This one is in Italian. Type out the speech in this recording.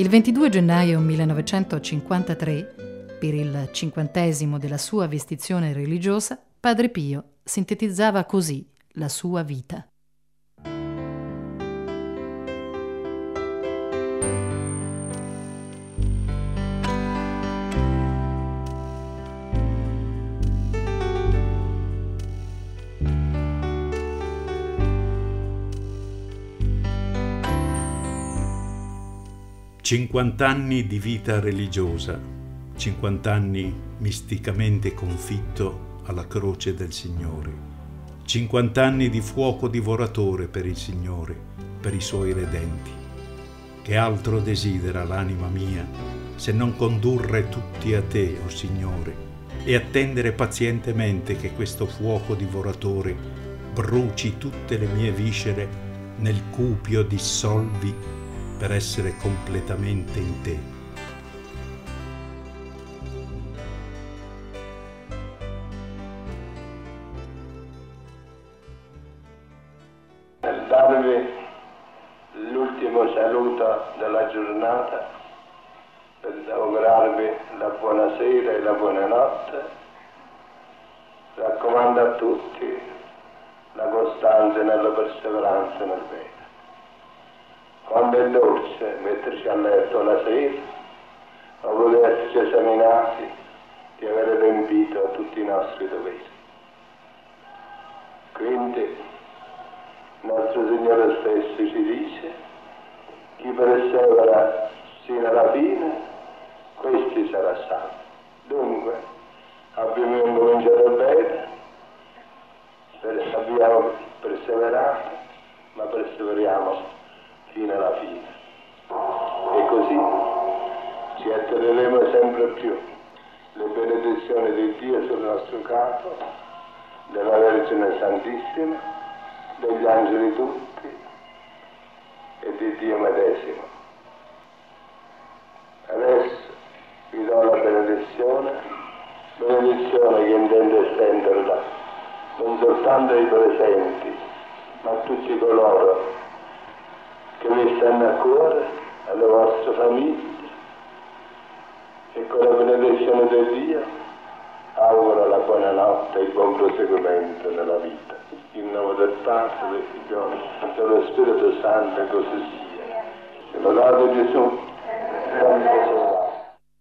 Il 22 gennaio 1953, per il cinquantesimo della sua vestizione religiosa, Padre Pio sintetizzava così la sua vita. Cinquant'anni di vita religiosa, cinquant'anni misticamente confitto alla croce del Signore, cinquant'anni di fuoco divoratore per il Signore, per i suoi redenti. Che altro desidera l'anima mia se non condurre tutti a te, o oh Signore, e attendere pazientemente che questo fuoco divoratore bruci tutte le mie viscere nel cupio dissolvi per essere completamente in te. Per darvi l'ultimo saluto della giornata, per augurarvi la buonasera e la buonanotte, raccomando a tutti la costanza nella perseveranza nel bene quando è dolce metterci a letto la sera o volerci esaminati di avere adempiito a tutti i nostri doveri. Quindi nostro Signore stesso ci dice chi persevera sino alla fine, questi sarà salvo. Dunque, abbiamo incominciato bene, abbiamo perseverato, ma perseveriamo fino alla fine. E così ci attireremo sempre più le benedizioni di Dio sul nostro capo, della Vergine Santissima, degli angeli tutti e di Dio medesimo. Adesso vi do la benedizione, benedizione che intendo estenderla non soltanto ai presenti, ma a tutti coloro che vi stanno a cuore, alle vostre famiglie e con la benedizione di Dio auguro la buonanotte e il buon proseguimento della vita. In nome del Padre, del Figlio e dello Spirito Santo così sia. E lodate Gesù. Grazie.